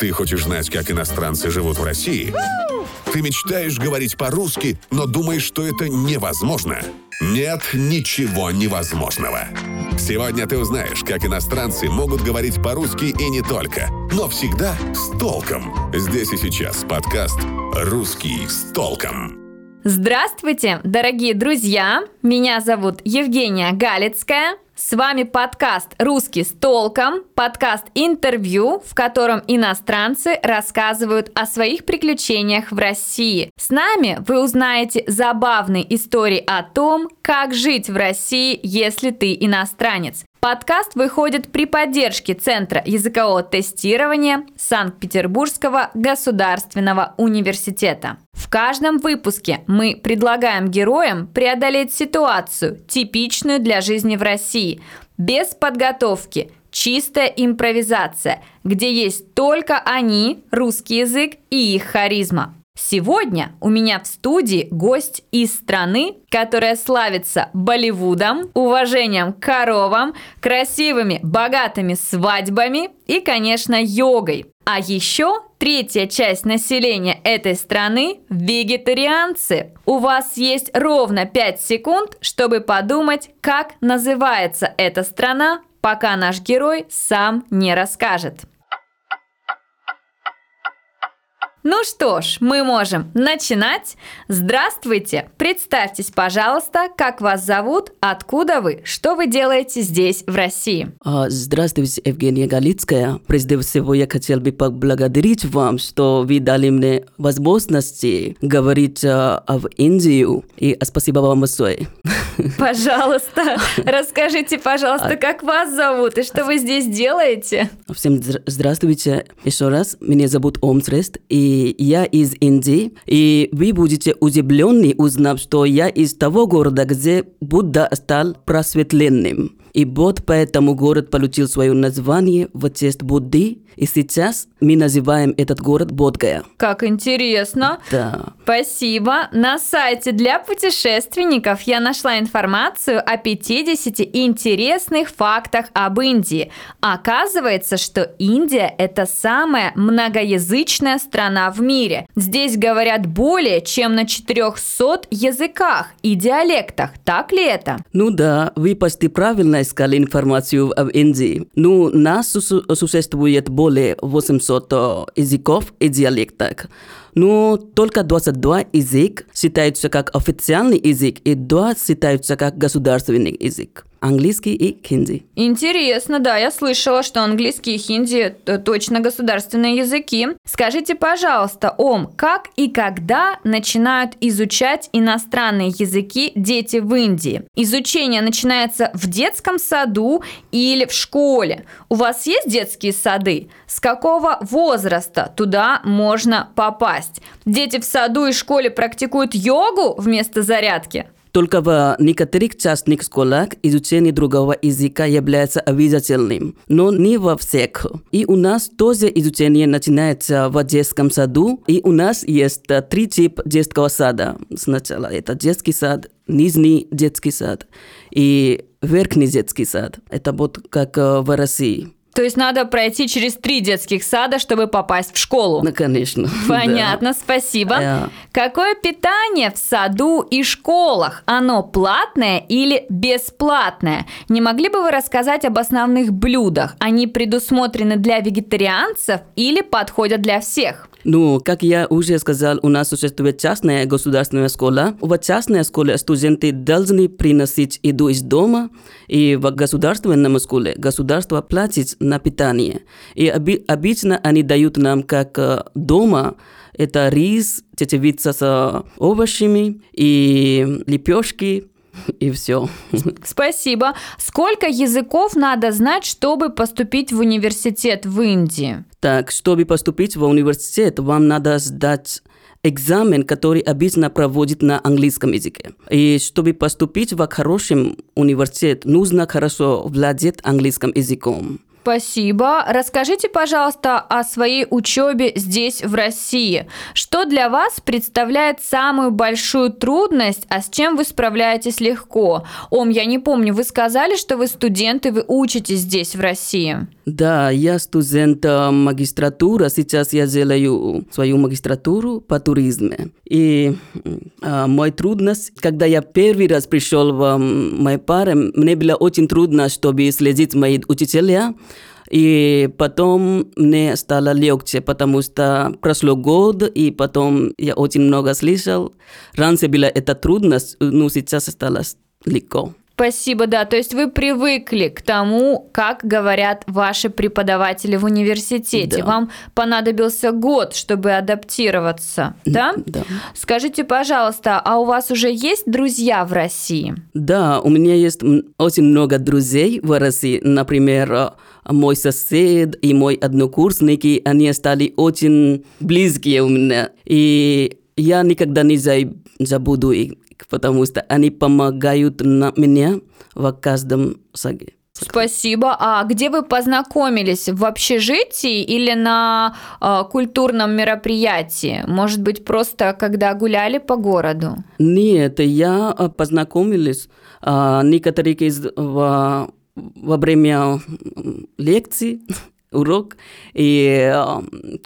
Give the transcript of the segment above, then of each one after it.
Ты хочешь знать, как иностранцы живут в России? Ты мечтаешь говорить по-русски, но думаешь, что это невозможно? Нет ничего невозможного. Сегодня ты узнаешь, как иностранцы могут говорить по-русски и не только, но всегда с толком. Здесь и сейчас подкаст «Русский с толком». Здравствуйте, дорогие друзья! Меня зовут Евгения Галицкая. С вами подкаст «Русский с толком», подкаст интервью, в котором иностранцы рассказывают о своих приключениях в России. С нами вы узнаете забавные истории о том, как жить в России, если ты иностранец. Подкаст выходит при поддержке Центра языкового тестирования Санкт-Петербургского государственного университета. В каждом выпуске мы предлагаем героям преодолеть ситуацию, типичную для жизни в России, без подготовки, чистая импровизация, где есть только они, русский язык и их харизма. Сегодня у меня в студии гость из страны, которая славится Болливудом, уважением к коровам, красивыми, богатыми свадьбами и, конечно, йогой. А еще третья часть населения этой страны – вегетарианцы. У вас есть ровно 5 секунд, чтобы подумать, как называется эта страна, пока наш герой сам не расскажет. Ну что ж, мы можем начинать. Здравствуйте! Представьтесь, пожалуйста, как вас зовут, откуда вы, что вы делаете здесь, в России? А, здравствуйте, Евгения Галицкая. Прежде всего, я хотел бы поблагодарить вам, что вы дали мне возможности говорить uh, об Индии. И спасибо вам большое. Пожалуйста, расскажите, пожалуйста, а как вас зовут и что вы здесь делаете? Всем здравствуйте еще раз. Меня зовут Омсрест, и я из Индии, и вы будете удивлены, узнав, что я из того города, где Будда стал просветленным. И вот поэтому город получил свое название в честь Будды, и сейчас мы называем этот город Бодгая. Как интересно. Да. Спасибо. На сайте для путешественников я нашла информацию о 50 интересных фактах об Индии. Оказывается, что Индия – это самая многоязычная страна в мире. Здесь говорят более чем на 400 языках и диалектах. Так ли это? Ну да, вы почти правильно искали информацию об Индии. Ну, нас существует более 800 языков и диалектов. Но только 22 язык считаются как официальный язык и 2 считаются как государственный язык английский и хинди. Интересно, да, я слышала, что английский и хинди точно государственные языки. Скажите, пожалуйста, Ом, как и когда начинают изучать иностранные языки дети в Индии? Изучение начинается в детском саду или в школе? У вас есть детские сады? С какого возраста туда можно попасть? Дети в саду и школе практикуют йогу вместо зарядки? Только в некоторых частных школах изучение другого языка является обязательным, но не во всех. И у нас тоже изучение начинается в детском саду, и у нас есть три типа детского сада. Сначала это детский сад, нижний детский сад и верхний детский сад. Это вот как в России. То есть надо пройти через три детских сада, чтобы попасть в школу. Ну, конечно. Понятно, да. спасибо. Yeah. Какое питание в саду и школах? Оно платное или бесплатное? Не могли бы вы рассказать об основных блюдах? Они предусмотрены для вегетарианцев или подходят для всех? Ну, как я уже сказал, у нас существует частная государственная школа. В частной школе студенты должны приносить еду из дома, и в государственном школе государство платит на питание. И обычно они дают нам как э, дома это рис, тетевица с овощами и лепешки, и все. Спасибо. Сколько языков надо знать, чтобы поступить в университет в Индии? Так, чтобы поступить в университет, вам надо сдать экзамен, который обычно проводит на английском языке. И чтобы поступить в хороший университет, нужно хорошо владеть английским языком. Спасибо. Расскажите, пожалуйста, о своей учебе здесь, в России. Что для вас представляет самую большую трудность, а с чем вы справляетесь легко? Ом, я не помню, вы сказали, что вы студент и вы учитесь здесь, в России. Да, я студент э, магистратуры. Сейчас я делаю свою магистратуру по туризму. И э, мой трудность, когда я первый раз пришел в мой пары, мне было очень трудно, чтобы следить мои учителя. И потом мне стало легче, потому что прошло год, и потом я очень много слышал. Раньше была эта трудность, но сейчас стало легко. Спасибо, да. То есть вы привыкли к тому, как говорят ваши преподаватели в университете. Да. Вам понадобился год, чтобы адаптироваться, да? Да. Скажите, пожалуйста, а у вас уже есть друзья в России? Да, у меня есть очень много друзей в России. Например, мой сосед и мой однокурсники, они стали очень близкие у меня. И я никогда не за- забуду их, потому что они помогают на меня в каждом шаге. Спасибо. А где вы познакомились? В общежитии или на э, культурном мероприятии? Может быть, просто когда гуляли по городу? Нет, я э, познакомились а, некоторые из во, во время лекций, урок, и,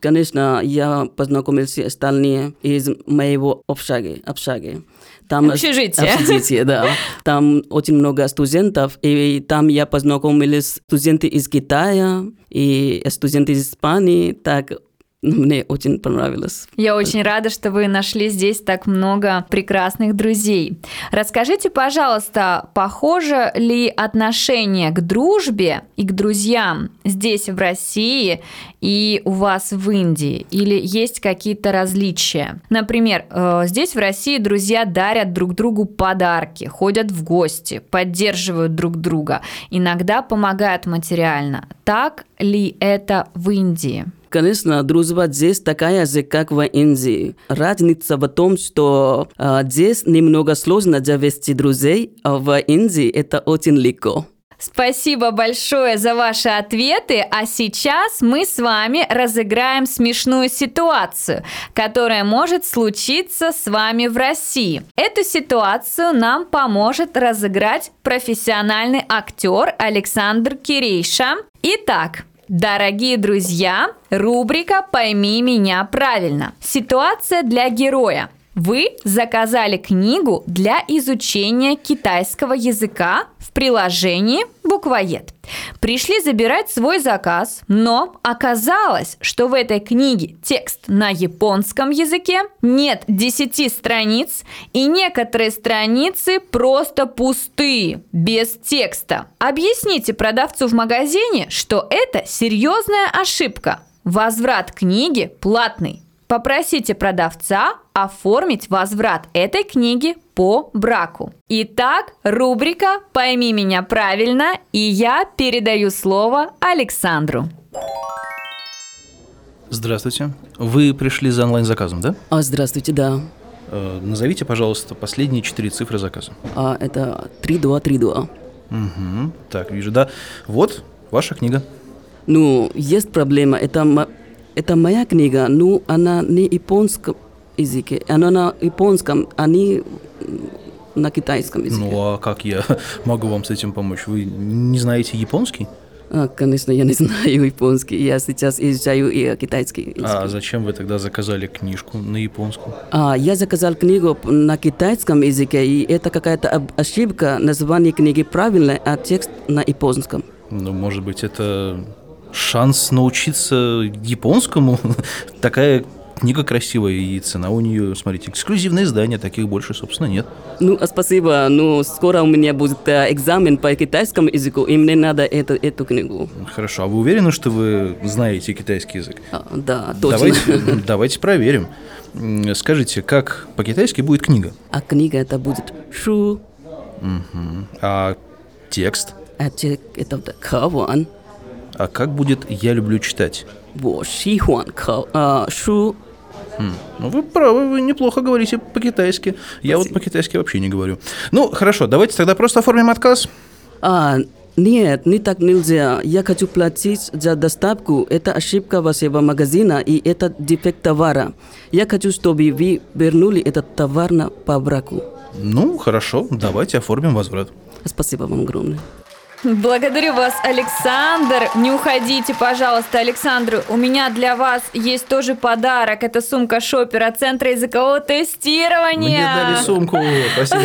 конечно, я познакомился с остальными из моего общаги. общаги. Там, Общежитие. Общежитие, да. Там очень много студентов, и там я познакомились студенты из Китая и студенты из Испании, так мне очень понравилось. Я очень рада, что вы нашли здесь так много прекрасных друзей. Расскажите, пожалуйста, похоже ли отношение к дружбе и к друзьям здесь, в России, и у вас в Индии? Или есть какие-то различия? Например, э, здесь, в России, друзья дарят друг другу подарки, ходят в гости, поддерживают друг друга, иногда помогают материально. Так ли это в Индии? Конечно, дружба здесь такая же, как в Индии. Разница в том, что э, здесь немного сложно завести друзей, а в Индии это очень легко. Спасибо большое за ваши ответы, а сейчас мы с вами разыграем смешную ситуацию, которая может случиться с вами в России. Эту ситуацию нам поможет разыграть профессиональный актер Александр Кирейша. Итак, Дорогие друзья, рубрика «Пойми меня правильно». Ситуация для героя. Вы заказали книгу для изучения китайского языка в приложении «Буквоед». Пришли забирать свой заказ, но оказалось, что в этой книге текст на японском языке, нет 10 страниц, и некоторые страницы просто пустые, без текста. Объясните продавцу в магазине, что это серьезная ошибка. Возврат книги платный. Попросите продавца оформить возврат этой книги по браку. Итак, рубрика «Пойми меня правильно» и я передаю слово Александру. Здравствуйте. Вы пришли за онлайн-заказом, да? А, здравствуйте, да. Э, назовите, пожалуйста, последние четыре цифры заказа. А, это 3232. Угу. Так, вижу, да. Вот ваша книга. Ну, есть проблема. Это, это моя книга, но она не японском языке. Она на японском, а не на китайском языке. Ну, а как я могу вам с этим помочь? Вы не знаете японский? А, конечно, я не знаю японский. Я сейчас изучаю и китайский язык. А зачем вы тогда заказали книжку на японском? А, я заказал книгу на китайском языке, и это какая-то ошибка. Название книги правильное, а текст на японском. Ну, может быть, это шанс научиться японскому? Такая книга красивая, и цена у нее, смотрите, эксклюзивное издание, таких больше, собственно, нет. Ну, а спасибо. Ну, скоро у меня будет э, экзамен по китайскому языку, и мне надо эту, эту книгу. Хорошо, а вы уверены, что вы знаете китайский язык? А, да, точно. Давайте, давайте проверим. Скажите, как по-китайски будет книга? А книга это будет шу, А текст? а текст это каван, А как будет «я люблю читать»? во шихуан ка, а, шу. Ну, вы правы, вы неплохо говорите по-китайски. Я вот по-китайски вообще не говорю. Ну, хорошо, давайте тогда просто оформим отказ. А, Нет, не так нельзя. Я хочу платить за доставку. Это ошибка вашего магазина и это дефект товара. Я хочу, чтобы вы вернули этот товар на по браку. Ну, хорошо, давайте оформим возврат. Спасибо вам огромное. Благодарю вас, Александр. Не уходите, пожалуйста, Александр. У меня для вас есть тоже подарок. Это сумка шопера Центра языкового тестирования. Мне дали сумку, спасибо.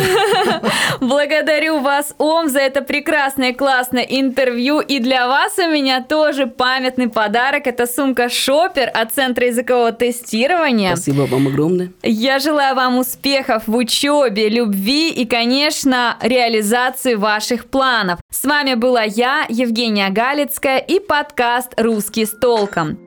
Благодарю вас, Ом, за это прекрасное, классное интервью. И для вас у меня тоже памятный подарок. Это сумка шопер от Центра языкового тестирования. Спасибо вам огромное. Я желаю вам успехов в учебе, любви и, конечно, реализации ваших планов. С вами была я, Евгения Галицкая и подкаст «Русский с толком».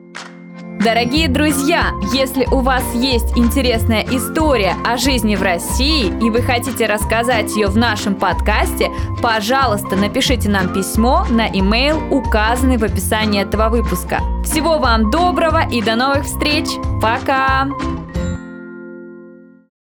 Дорогие друзья, если у вас есть интересная история о жизни в России и вы хотите рассказать ее в нашем подкасте, пожалуйста, напишите нам письмо на имейл, указанный в описании этого выпуска. Всего вам доброго и до новых встреч! Пока!